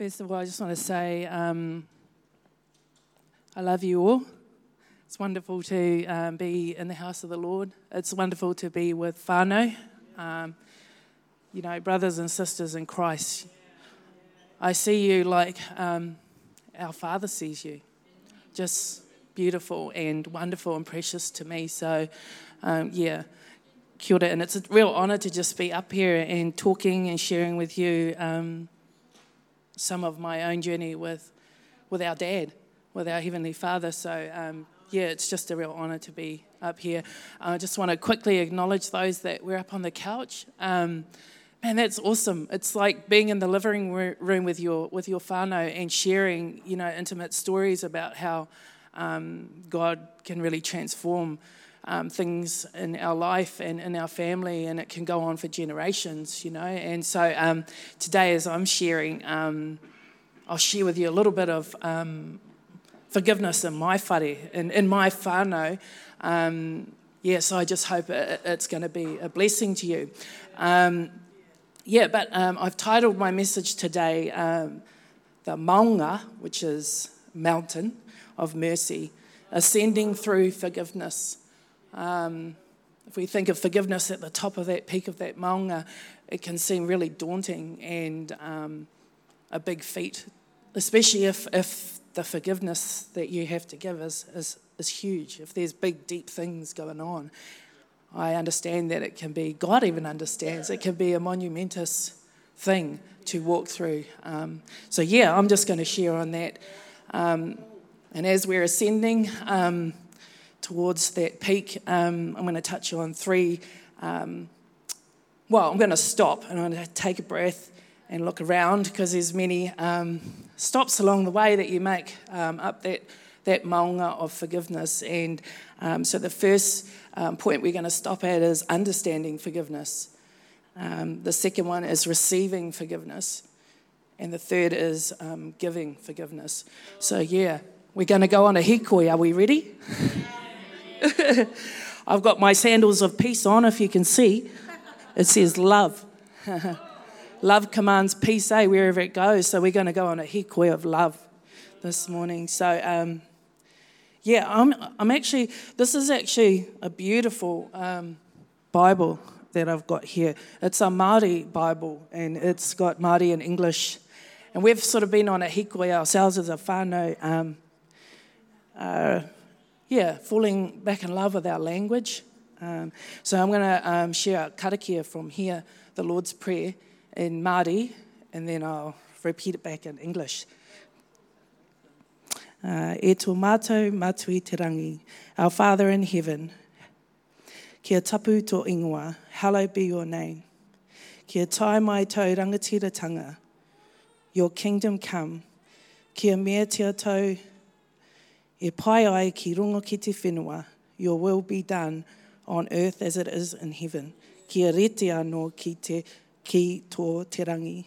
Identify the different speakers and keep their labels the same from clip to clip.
Speaker 1: First of all, I just want to say um, I love you all. It's wonderful to um, be in the house of the Lord. It's wonderful to be with whānau, um, you know, brothers and sisters in Christ. I see you like um, our Father sees you, just beautiful and wonderful and precious to me. So, um, yeah, kia ora. And it's a real honour to just be up here and talking and sharing with you um, some of my own journey with, with our dad, with our Heavenly Father. So, um, yeah, it's just a real honour to be up here. I just want to quickly acknowledge those that were up on the couch. Um, man, that's awesome. It's like being in the living room with your with your whānau and sharing, you know, intimate stories about how um, God can really transform um, things in our life and in our family, and it can go on for generations, you know. And so um, today, as I'm sharing, um, I'll share with you a little bit of um, forgiveness in my whare, in, in my whānau. Um, yeah, so I just hope it, it's going to be a blessing to you. Um, yeah, but I've titled my message today The Maunga, which is mountain of mercy, ascending through forgiveness. Um, if we think of forgiveness at the top of that peak of that maunga, it can seem really daunting and um, a big feat, especially if, if the forgiveness that you have to give is, is, is huge, if there's big, deep things going on. I understand that it can be, God even understands, it can be a monumentous thing to walk through. Um, so, yeah, I'm just going to share on that. Um, and as we're ascending, um, towards that peak, um, I'm going to touch on three. Um, well, I'm going to stop and I'm going to take a breath and look around because there's many um, stops along the way that you make um, up that that maunga of forgiveness. And um, so the first um, point we're going to stop at is understanding forgiveness. the second one is receiving forgiveness. And the third is giving forgiveness. So, yeah, we're going to go on a hikoi. Are we ready? I've got my sandals of peace on, if you can see. It says love. love commands peace, eh, wherever it goes. So we're going to go on a hikoi of love this morning. So, um, yeah, I'm, I'm actually, this is actually a beautiful um, Bible that I've got here. It's a Māori Bible, and it's got Māori and English. And we've sort of been on a hikoi ourselves as a whānau. Um, uh, yeah, falling back in love with our language. Um, so I'm going to um, share a karakia from here, the Lord's Prayer, in Māori, and then I'll repeat it back in English. Uh, e tō mātou matui te rangi, our Father in heaven, kia tapu tō ingoa, hallowed be your name. Kia tai mai tau rangatiratanga, your kingdom come. Kia mea tia tau E pai ai ki runga ki te whenua, your will be done on earth as it is in heaven. Kia rete anō ki, te, ki tō te rangi.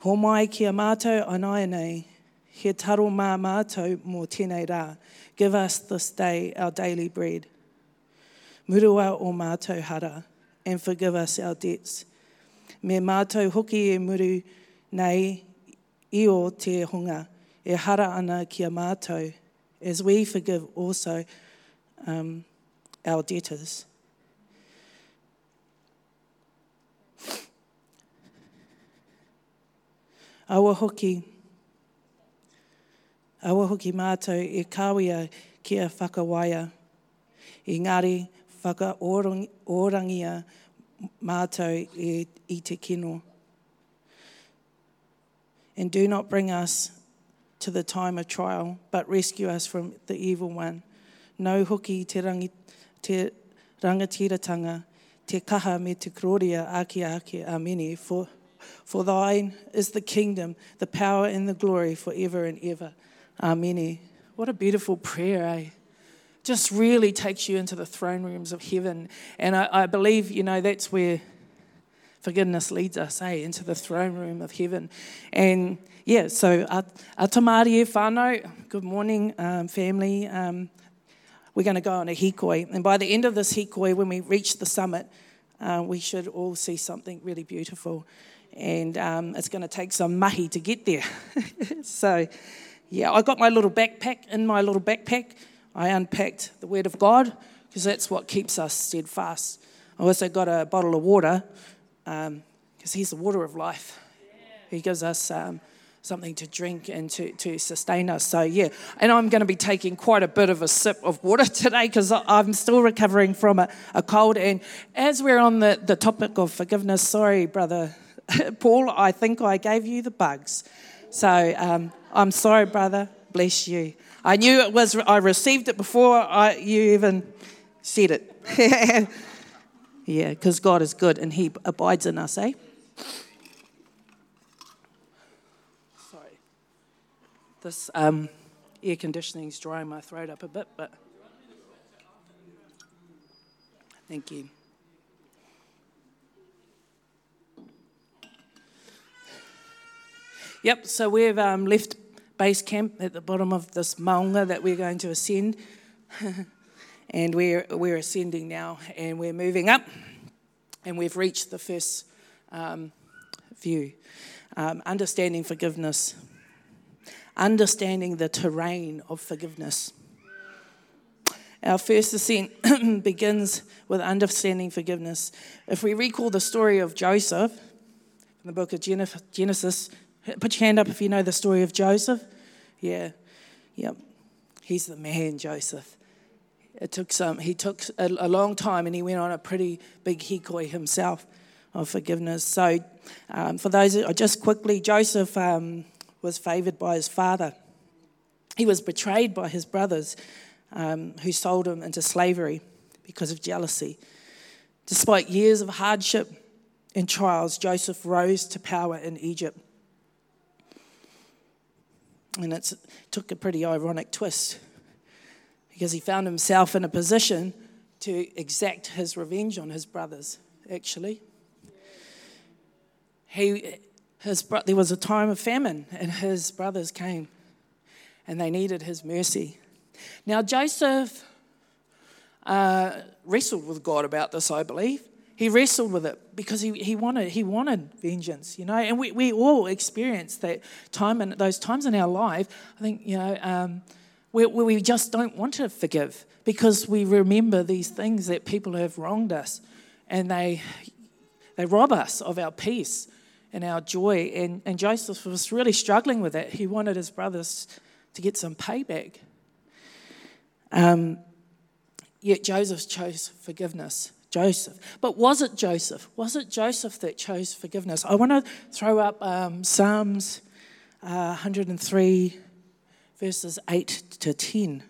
Speaker 1: Ho mai kia mātou anai nei, he taro mā mātou mō tēnei rā. Give us this day our daily bread. Murua o mātou hara, and forgive us our debts. Me mātou hoki e muru nei i o te hunga, e hara ana kia mātou, as we forgive also um, our debtors. Awa hoki, awa hoki mātou e kawia kia whakawaia, i ngari whakaorangia mātou e, i te kino. And do not bring us to the time of trial, but rescue us from the evil one. No hoki te, rangi, te rangatiratanga, te kaha me te korōria aki aki amini, for, for thine is the kingdom, the power and the glory forever and ever. Amini. What a beautiful prayer, eh? Just really takes you into the throne rooms of heaven. And I, I believe, you know, that's where forgiveness leads us, eh, into the throne room of heaven. And yeah, so Ata mārie whānau, good morning, um, family. Um, we're going to go on a hikoi. And by the end of this hikoi, when we reach the summit, uh, we should all see something really beautiful. and um, it's going to take some mahi to get there. so, yeah, I got my little backpack. In my little backpack, I unpacked the Word of God because that's what keeps us steadfast. I also got a bottle of water because um, He's the water of life. He gives us um, something to drink and to, to sustain us. So, yeah, and I'm going to be taking quite a bit of a sip of water today because I'm still recovering from a, a cold. And as we're on the, the topic of forgiveness, sorry, brother Paul, I think I gave you the bugs. So um, I'm sorry, brother. Bless you. I knew it was, I received it before I, you even said it. yeah, because God is good and He abides in us, eh? Sorry. This um, air conditioning is drying my throat up a bit, but thank you. Yep, so we've um, left base camp at the bottom of this maunga that we're going to ascend. and we're, we're ascending now and we're moving up. And we've reached the first um, view um, understanding forgiveness, understanding the terrain of forgiveness. Our first ascent begins with understanding forgiveness. If we recall the story of Joseph in the book of Genesis, Put your hand up if you know the story of Joseph. Yeah, yep. He's the man, Joseph. It took some. He took a, a long time, and he went on a pretty big hikoi himself of forgiveness. So, um, for those, just quickly, Joseph um, was favoured by his father. He was betrayed by his brothers, um, who sold him into slavery because of jealousy. Despite years of hardship and trials, Joseph rose to power in Egypt. And it took a pretty ironic twist because he found himself in a position to exact his revenge on his brothers, actually. He, his, there was a time of famine, and his brothers came and they needed his mercy. Now, Joseph uh, wrestled with God about this, I believe. He wrestled with it because he, he wanted he wanted vengeance, you know. And we, we all experience that time and those times in our life. I think you know um, where, where we just don't want to forgive because we remember these things that people have wronged us, and they they rob us of our peace and our joy. And, and Joseph was really struggling with that. He wanted his brothers to get some payback. Um, yet Joseph chose forgiveness. Joseph. But was it Joseph? Was it Joseph that chose forgiveness? I want to throw up um, Psalms uh, 103, verses 8 to 10.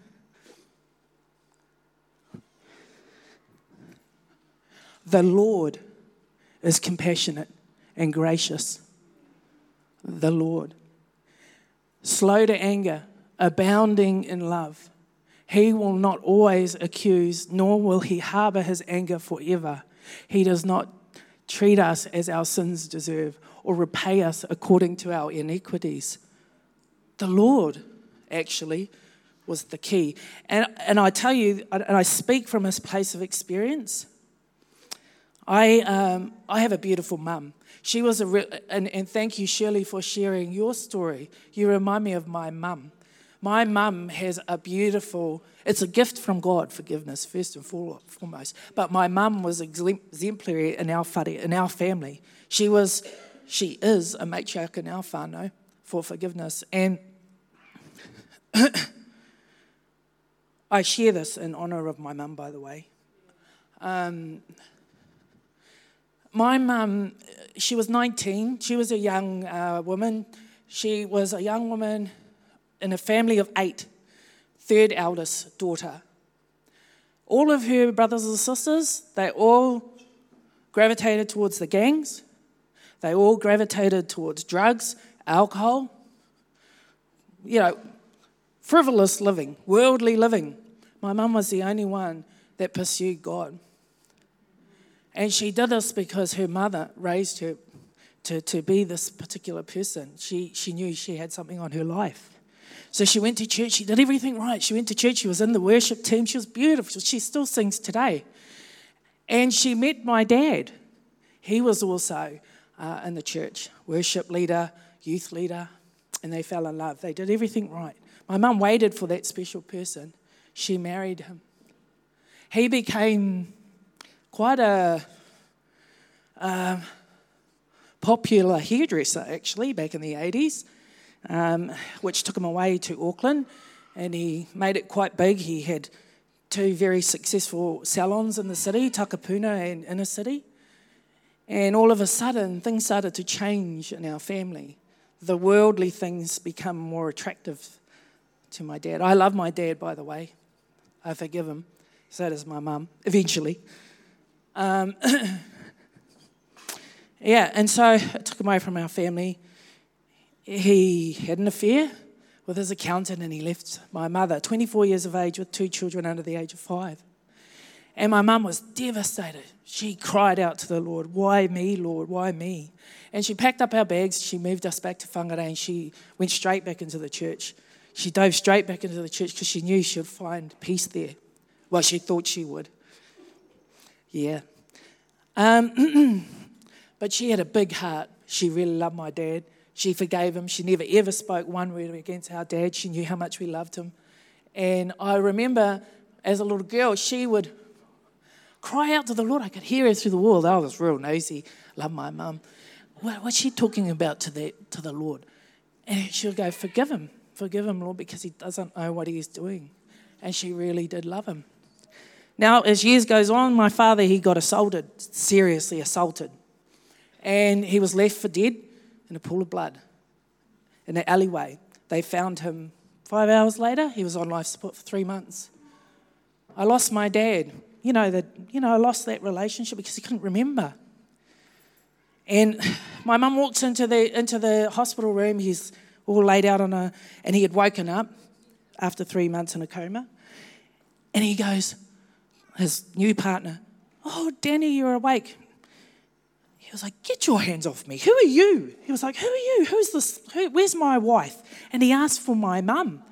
Speaker 1: The Lord is compassionate and gracious. The Lord. Slow to anger, abounding in love he will not always accuse, nor will he harbor his anger forever. He does not treat us as our sins deserve or repay us according to our iniquities. The Lord, actually, was the key. And, and I tell you, and I speak from this place of experience. I, um, I have a beautiful mum. She was a, re- and, and thank you, Shirley, for sharing your story. You remind me of my mum. My mum has a beautiful, it's a gift from God, forgiveness, first and foremost. But my mum was exemplary in our whare, in our family. She was, she is a matriarch in our whānau for forgiveness. And I share this in honour of my mum, by the way. Um, my mum, she was 19. She was a young uh, woman. She was a young woman in a family of eight, third eldest daughter. All of her brothers and sisters, they all gravitated towards the gangs. They all gravitated towards drugs, alcohol, you know, frivolous living, worldly living. My mum was the only one that pursued God. And she did this because her mother raised her to, to be this particular person. She, she knew she had something on her life. So she went to church. She did everything right. She went to church. She was in the worship team. She was beautiful. She still sings today. And she met my dad. He was also uh, in the church worship leader, youth leader, and they fell in love. They did everything right. My mum waited for that special person. She married him. He became quite a uh, popular hairdresser, actually, back in the 80s, um, which took him away to Auckland and he made it quite big. He had two very successful salons in the city, Takapuna and Inner City. And all of a sudden, things started to change in our family. The worldly things become more attractive to my dad. I love my dad, by the way. I forgive him. So does my mum, eventually. Um, yeah, and so I took him away from our family. He had an affair with his accountant and he left my mother, 24 years of age, with two children under the age of five. And my mum was devastated. She cried out to the Lord, Why me, Lord? Why me? And she packed up our bags, she moved us back to Whangarei, and she went straight back into the church. She dove straight back into the church because she knew she would find peace there. Well, she thought she would. Yeah. Um, but she had a big heart. She really loved my dad. She forgave him. She never ever spoke one word against our dad. She knew how much we loved him. And I remember as a little girl, she would cry out to the Lord. I could hear her through the wall. I was real nosy. Love my mum. What, what's she talking about to the, to the Lord? And she would go, Forgive him. Forgive him, Lord, because he doesn't know what he is doing. And she really did love him. Now, as years goes on, my father, he got assaulted, seriously assaulted. And he was left for dead in a pool of blood in an alleyway. They found him five hours later. He was on life support for three months. I lost my dad. You know that. You know I lost that relationship because he couldn't remember. And my mum walks into the into the hospital room. He's all laid out on a, and he had woken up after three months in a coma. And he goes, his new partner, "Oh, Danny, you're awake." He was like, Get your hands off me. Who are you? He was like, Who are you? Who's this? Who, where's my wife? And he asked for my mum.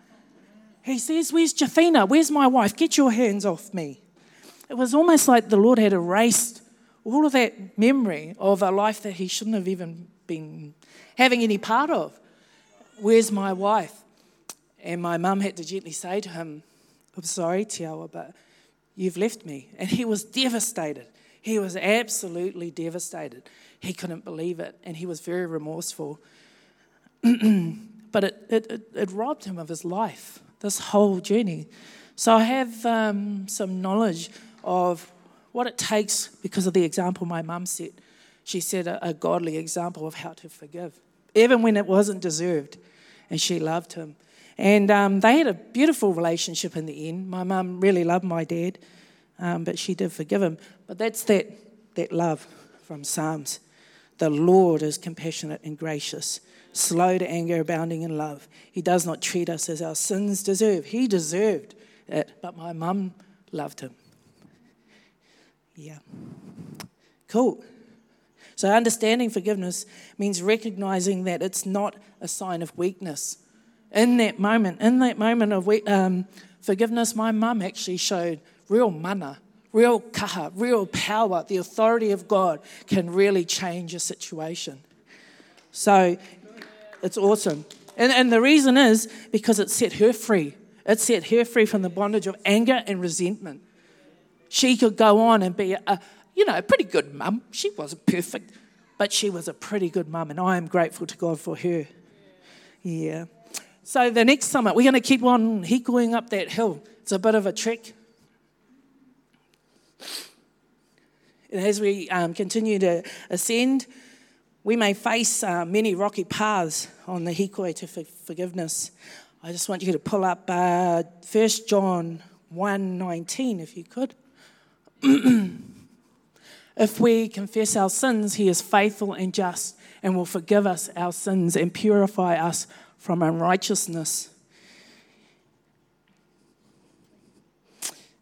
Speaker 1: He says, Where's Jafina? Where's my wife? Get your hands off me. It was almost like the Lord had erased all of that memory of a life that he shouldn't have even been having any part of. Where's my wife? And my mum had to gently say to him, I'm sorry, Tiawa, but you've left me. And he was devastated. He was absolutely devastated. He couldn't believe it, and he was very remorseful. but it, it, it, robbed him of his life, this whole journey. So I have um, some knowledge of what it takes because of the example my mum set. She set a, a godly example of how to forgive, even when it wasn't deserved, and she loved him. And um, they had a beautiful relationship in the end. My mum really loved my dad um, but she did forgive him. But that's that, that love from Psalms. The Lord is compassionate and gracious, slow to anger, abounding in love. He does not treat us as our sins deserve. He deserved it, but my mum loved him. Yeah. Cool. So, understanding forgiveness means recognizing that it's not a sign of weakness. In that moment, in that moment of um, forgiveness, my mum actually showed real mana, real kaha, real power, the authority of God can really change a situation. So it's awesome. And, and the reason is because it set her free. It set her free from the bondage of anger and resentment. She could go on and be a, you know, a pretty good mum. She wasn't perfect, but she was a pretty good mum, and I am grateful to God for her. Yeah. So the next summit, we're going to keep on hikuing up that hill. It's a bit of a trek. And as we um, continue to ascend, we may face uh, many rocky paths on the hikoi to for- forgiveness. I just want you to pull up uh, 1 John 1.19, if you could. if we confess our sins, he is faithful and just and will forgive us our sins and purify us from unrighteousness.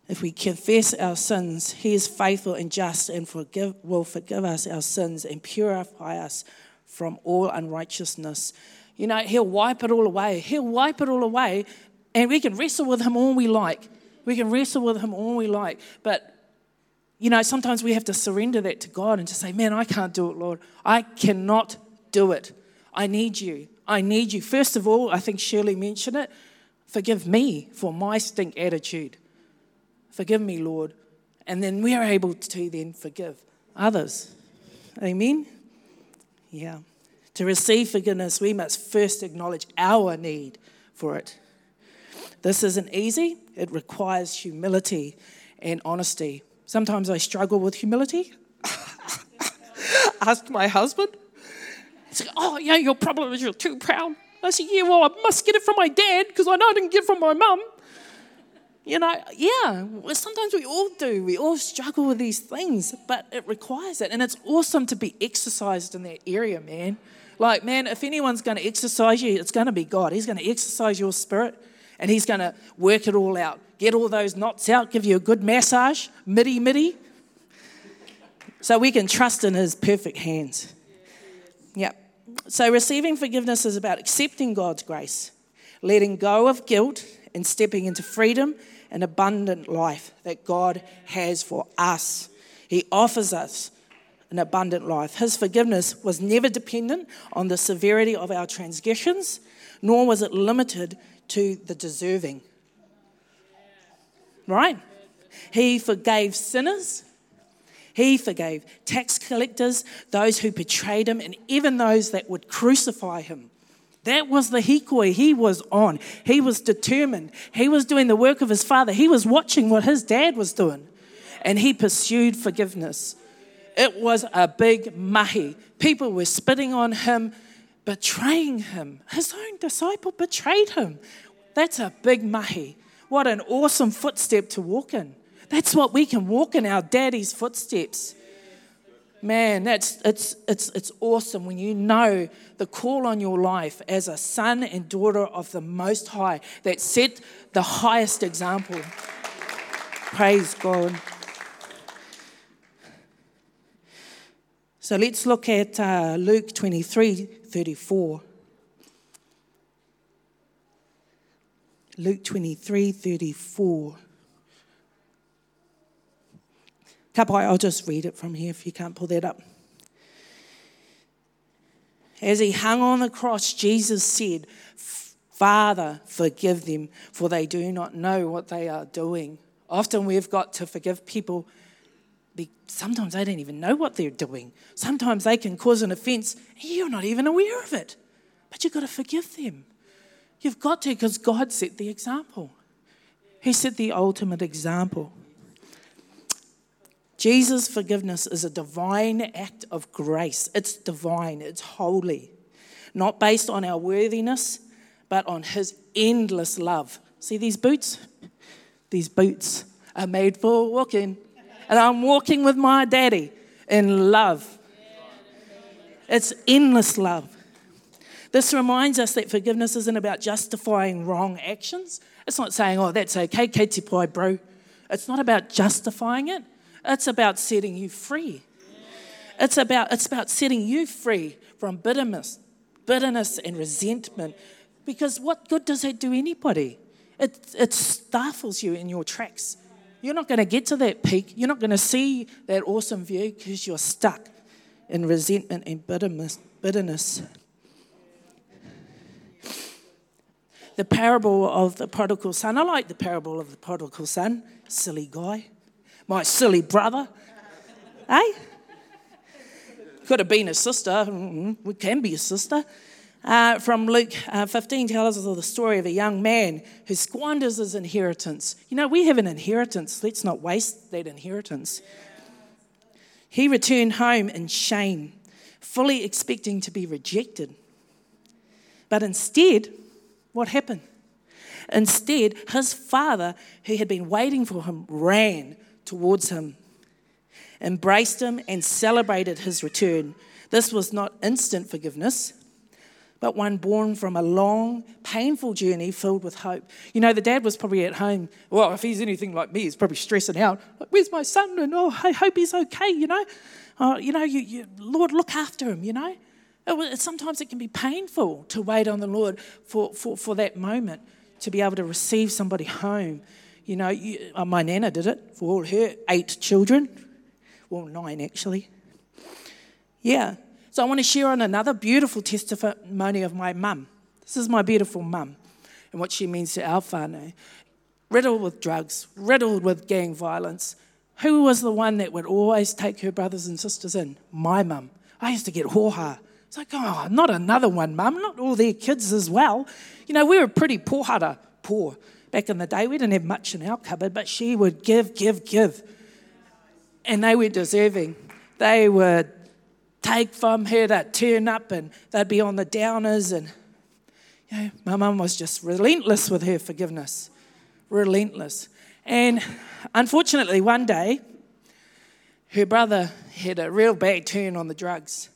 Speaker 1: If we confess our sins, He is faithful and just and forgive, will forgive us our sins and purify us from all unrighteousness. You know, He'll wipe it all away. He'll wipe it all away, and we can wrestle with Him all we like. We can wrestle with Him all we like. But You know, sometimes we have to surrender that to God and to say, Man, I can't do it, Lord. I cannot do it. I need you. I need you. First of all, I think Shirley mentioned it. Forgive me for my stink attitude. Forgive me, Lord. And then we are able to then forgive others. Amen? Yeah. To receive forgiveness, we must first acknowledge our need for it. This isn't easy, it requires humility and honesty. Sometimes I struggle with humility. Ask my husband. He's like, oh, yeah, your problem is you're too proud. I said, yeah, well, I must get it from my dad because I know I didn't get it from my mum. You know, yeah, well, sometimes we all do. We all struggle with these things, but it requires it. And it's awesome to be exercised in that area, man. Like, man, if anyone's going to exercise you, it's going to be God. He's going to exercise your spirit and He's going to work it all out. Get all those knots out, give you a good massage, mirimiri, so we can trust in His perfect hands. Yep. So receiving forgiveness is about accepting God's grace, letting go of guilt, and stepping into freedom and abundant life that God has for us. He offers us an abundant life. His forgiveness was never dependent on the severity of our transgressions, nor was it limited to the deserving. Right? He forgave sinners. He forgave tax collectors, those who betrayed him, and even those that would crucify him. That was the hikoi he was on. He was determined. He was doing the work of his father. He was watching what his dad was doing. And he pursued forgiveness. It was a big mahi. People were spitting on him, betraying him. His own disciple betrayed him. That's a big mahi. What an awesome footstep to walk in. That's what we can walk in our daddy's footsteps. Man, that's it's it's it's awesome when you know the call on your life as a son and daughter of the most high that set the highest example. Praise God. So let's look at uh, Luke 23 34. Luke 23 34. Kapai, I'll just read it from here if you can't pull that up. As he hung on the cross, Jesus said, Father, forgive them, for they do not know what they are doing. Often we've got to forgive people. Sometimes they don't even know what they're doing. Sometimes they can cause an offense and you're not even aware of it. But you've got to forgive them. You've got to because God set the example. He set the ultimate example. Jesus' forgiveness is a divine act of grace. It's divine, it's holy, not based on our worthiness, but on His endless love. See these boots? These boots are made for walking. And I'm walking with my daddy in love. It's endless love. This reminds us that forgiveness isn't about justifying wrong actions. It's not saying, oh, that's okay, kei te pai, bro. It's not about justifying it. It's about setting you free. It's about, it's about setting you free from bitterness, bitterness and resentment. Because what good does that do anybody? It, it stifles you in your tracks. You're not going to get to that peak. You're not going to see that awesome view because you're stuck in resentment and bitterness. bitterness. The parable of the prodigal son. I like the parable of the prodigal son. Silly guy my silly brother. eh? Could have been a sister. Mm-hmm. We can be a sister. Uh, from Luke uh, 15 tells us of the story of a young man who squanders his inheritance. You know, we have an inheritance. Let's not waste that inheritance. He returned home in shame, fully expecting to be rejected. But instead, what happened? Instead, his father, who had been waiting for him, ran, towards him, embraced him, and celebrated his return. This was not instant forgiveness, but one born from a long, painful journey filled with hope. You know, the dad was probably at home. Well, if he's anything like me, he's probably stressing out. Like, Where's my son? And oh, I hope he's okay, you know. Oh, you know, you, you, Lord, look after him, you know. It, sometimes it can be painful to wait on the Lord for, for, for that moment to be able to receive somebody home you know, you, uh, my nana did it for all her eight children.
Speaker 2: Well, nine actually. Yeah. So I want to share on another beautiful testimony of my mum. This is my beautiful mum and what she means to our whānau. Riddled with drugs, riddled with gang violence. Who was the one that would always take her brothers and sisters in? My mum. I used to get hoha. It's like, oh, not another one, mum, not all their kids as well. You know, we were pretty pohara, poor. Back in the day, we didn't have much in our cupboard, but she would give, give, give. And they were deserving. They would take from her, they'd turn up and they'd be on the downers. And, you know, my mum was just relentless with her forgiveness. Relentless. And unfortunately, one day, her brother had a real bad turn on the drugs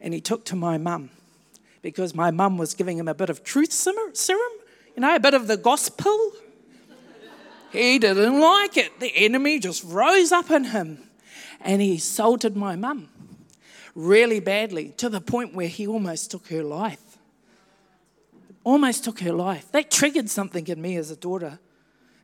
Speaker 2: and he took to my mum because my mum was giving him a bit of truth serum, you know, a bit of the gospel. he didn't like it. The enemy just rose up in him and he assaulted my mum really badly to the point where he almost took her life. Almost took her life. That triggered something in me as a daughter.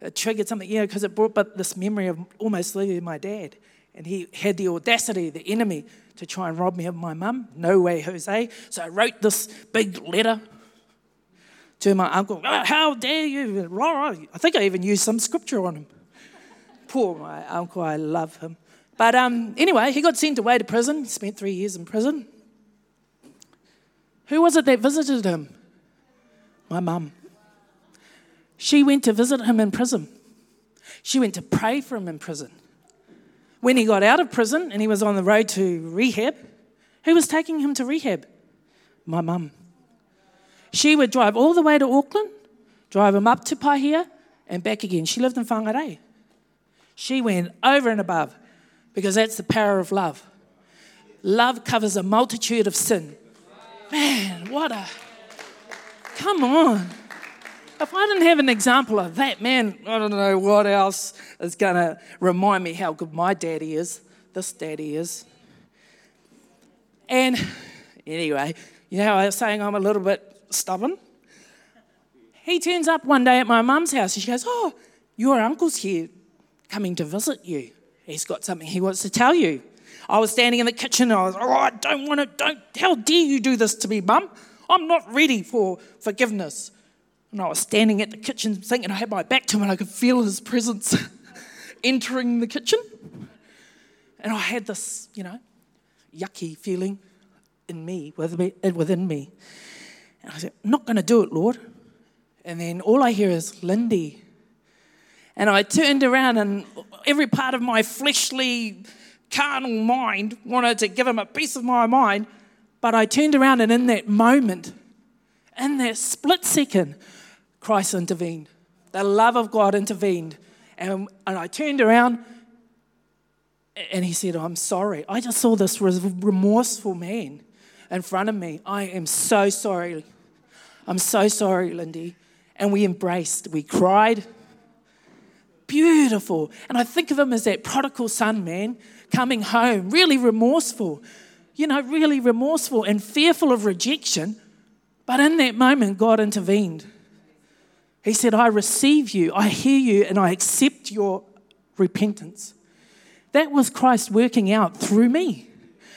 Speaker 2: It triggered something, you know, because it brought back this memory of almost losing my dad. And he had the audacity, the enemy, to try and rob me of my mum. No way, Jose. So I wrote this big letter to my uncle. Oh, how dare you? I think I even used some scripture on him. Poor my uncle, I love him. But um, anyway, he got sent away to prison, spent three years in prison. Who was it that visited him? My mum. She went to visit him in prison. She went to pray for him in prison. When he got out of prison and he was on the road to rehab, who was taking him to rehab? My mum. She would drive all the way to Auckland, drive him up to Paihia, and back again. She lived in Whangarei. She went over and above because that's the power of love. Love covers a multitude of sin. Man, what a. Come on. If I didn't have an example of that, man, I don't know what else is going to remind me how good my daddy is. This daddy is. And anyway, you know, I was saying I'm a little bit stubborn. He turns up one day at my mum's house and she goes, Oh, your uncle's here coming to visit you. He's got something he wants to tell you. I was standing in the kitchen and I was, Oh, I don't want to, don't, how dare you do this to me, mum? I'm not ready for forgiveness. And I was standing at the kitchen sink and I had my back to him and I could feel his presence entering the kitchen. And I had this, you know, yucky feeling in me, within me. And I said, I'm not going to do it, Lord. And then all I hear is Lindy. And I turned around and every part of my fleshly, carnal mind wanted to give him a piece of my mind. But I turned around and in that moment, in that split second, Christ intervened. The love of God intervened. And, and I turned around and he said, I'm sorry. I just saw this remorseful man in front of me. I am so sorry. I'm so sorry, Lindy. And we embraced, we cried. Beautiful. And I think of him as that prodigal son, man, coming home, really remorseful, you know, really remorseful and fearful of rejection. But in that moment, God intervened. He said, I receive you, I hear you, and I accept your repentance. That was Christ working out through me.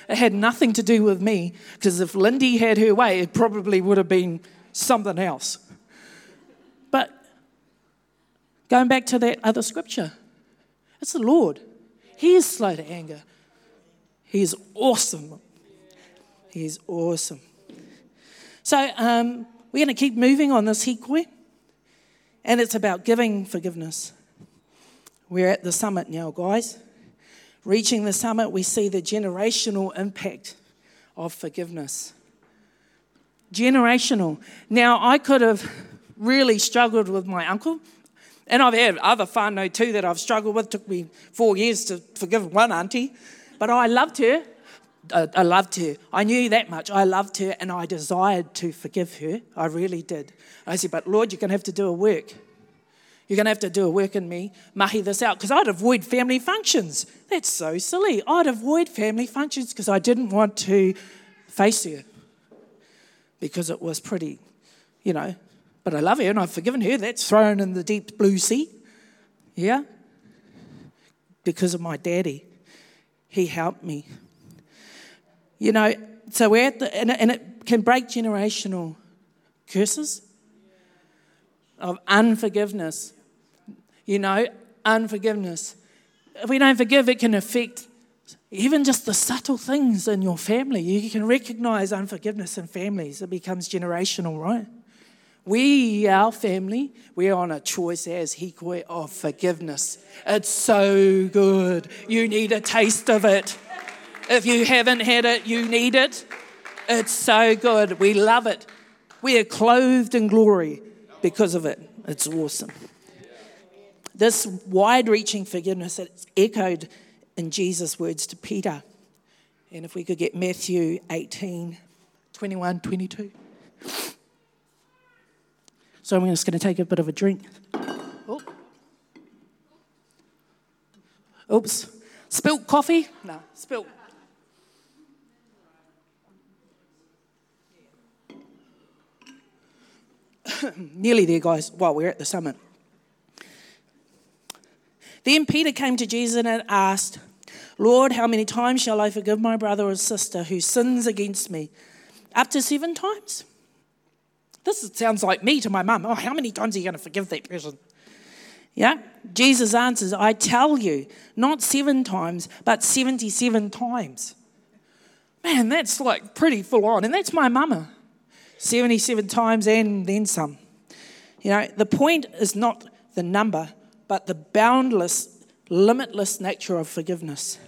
Speaker 2: It had nothing to do with me, because if Lindy had her way, it probably would have been something else. But going back to that other scripture, it's the Lord. He is slow to anger. He is awesome. He is awesome. So um, we're going to keep moving on this hikoi. And it's about giving forgiveness. We're at the summit now, guys. Reaching the summit, we see the generational impact of forgiveness. Generational. Now, I could have really struggled with my uncle, and I've had other whānau too that I've struggled with. It took me four years to forgive one auntie, but I loved her. I loved her. I knew that much. I loved her and I desired to forgive her. I really did. I said, But Lord, you're going to have to do a work. You're going to have to do a work in me, mahi this out, because I'd avoid family functions. That's so silly. I'd avoid family functions because I didn't want to face her because it was pretty, you know. But I love her and I've forgiven her. That's thrown in the deep blue sea. Yeah? Because of my daddy. He helped me. You know, so we're at the, and, and it can break generational curses of unforgiveness. You know, unforgiveness. If we don't forgive, it can affect even just the subtle things in your family. You can recognize unforgiveness in families, it becomes generational, right? We, our family, we're on a choice as hikoi of forgiveness. It's so good. You need a taste of it. If you haven't had it, you need it. It's so good. We love it. We are clothed in glory because of it. It's awesome. This wide reaching forgiveness, it's echoed in Jesus' words to Peter. And if we could get Matthew 18, 21, 22. So I'm just going to take a bit of a drink. Oh. Oops. Spilt coffee? No, spilt. Nearly there, guys, while we're at the summit. Then Peter came to Jesus and asked, Lord, how many times shall I forgive my brother or sister who sins against me? Up to seven times? This sounds like me to my mum. Oh, how many times are you going to forgive that person? Yeah? Jesus answers, I tell you, not seven times, but 77 times. Man, that's like pretty full on. And that's my mama. 77 times and then some. You know, the point is not the number, but the boundless, limitless nature of forgiveness.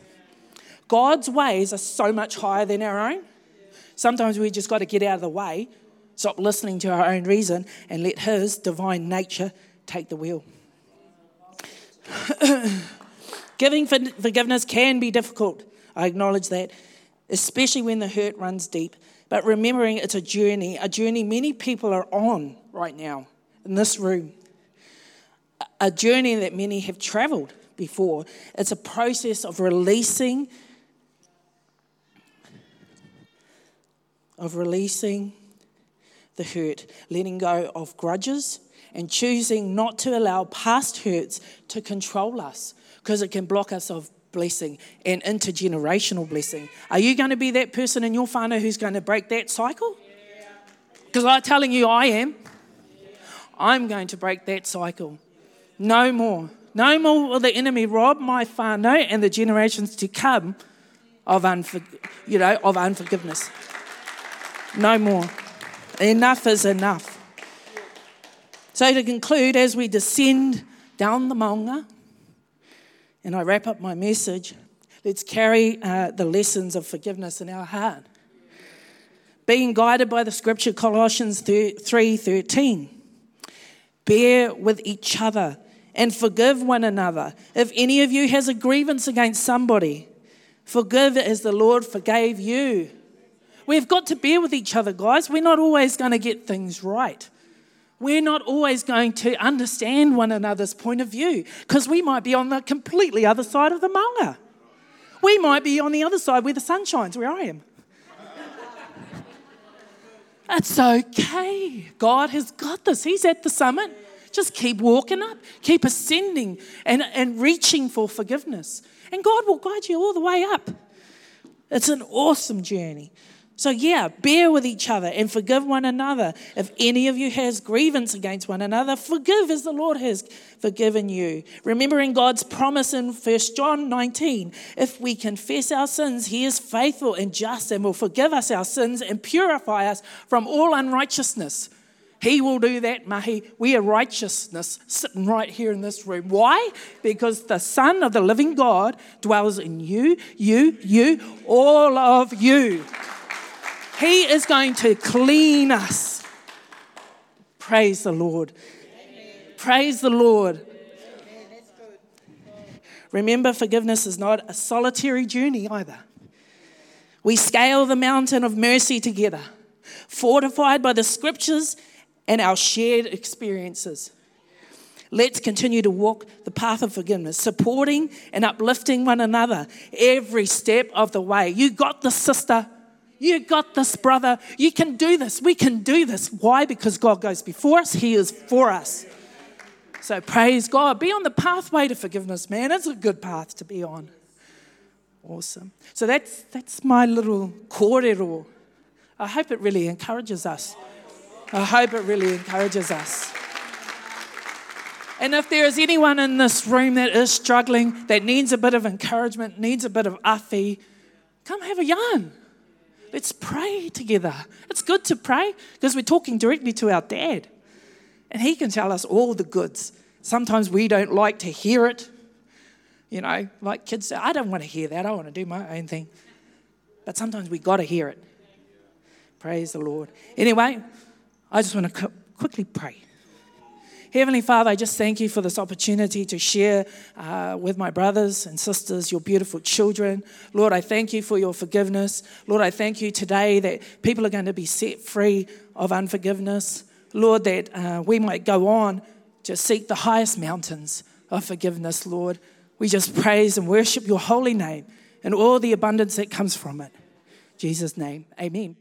Speaker 2: God's ways are so much higher than our own. Sometimes we just got to get out of the way Stop listening to our own reason and let His divine nature take the wheel. Giving forgiveness can be difficult. I acknowledge that, especially when the hurt runs deep. But remembering it's a journey, a journey many people are on right now in this room, a journey that many have traveled before. It's a process of releasing, of releasing the hurt, letting go of grudges, and choosing not to allow past hurts to control us because it can block us of blessing and intergenerational blessing. Are you going to be that person in your whānau who's going to break that cycle? Because I'm telling you, I am. I'm going to break that cycle. No more. No more will the enemy rob my whānau and the generations to come of, unfor- you know, of unforgiveness. No more. Enough is enough. So, to conclude, as we descend down the maunga, and I wrap up my message, let's carry uh, the lessons of forgiveness in our heart. Being guided by the scripture, Colossians 3:13. Bear with each other and forgive one another. If any of you has a grievance against somebody, forgive as the Lord forgave you. We've got to bear with each other, guys. We're not always going to get things right. We're not always going to understand one another's point of view because we might be on the completely other side of the maunga. We might be on the other side where the sun shines, where I am. That's okay. God has got this. He's at the summit. Just keep walking up, keep ascending and, and reaching for forgiveness. And God will guide you all the way up. It's an awesome journey. So, yeah, bear with each other and forgive one another. If any of you has grievance against one another, forgive as the Lord has forgiven you. Remembering God's promise in 1 John 19 if we confess our sins, He is faithful and just and will forgive us our sins and purify us from all unrighteousness. He will do that, Mahi. We are righteousness sitting right here in this room. Why? Because the Son of the living God dwells in you, you, you, all of you. He is going to clean us. Praise the Lord. Amen. Praise the Lord. Remember, forgiveness is not a solitary journey either. We scale the mountain of mercy together, fortified by the scriptures and our shared experiences. Let's continue to walk the path of forgiveness, supporting and uplifting one another every step of the way. You got the sister. You got this, brother. You can do this. We can do this. Why? Because God goes before us, He is for us. So praise God. Be on the pathway to forgiveness, man. It's a good path to be on. Awesome. So that's, that's my little kōrero. I hope it really encourages us. I hope it really encourages us. And if there is anyone in this room that is struggling, that needs a bit of encouragement, needs a bit of awhi, come have a yarn. Let's pray together. It's good to pray because we're talking directly to our dad. And he can tell us all the goods. Sometimes we don't like to hear it. You know, like kids say, I don't want to hear that. I want to do my own thing. But sometimes we got to hear it. Praise the Lord. Anyway, I just want to quickly pray. Heavenly Father, I just thank you for this opportunity to share uh, with my brothers and sisters, your beautiful children. Lord, I thank you for your forgiveness. Lord, I thank you today that people are going to be set free of unforgiveness. Lord, that uh, we might go on to seek the highest mountains of forgiveness, Lord. We just praise and worship your holy name and all the abundance that comes from it. In Jesus' name, amen.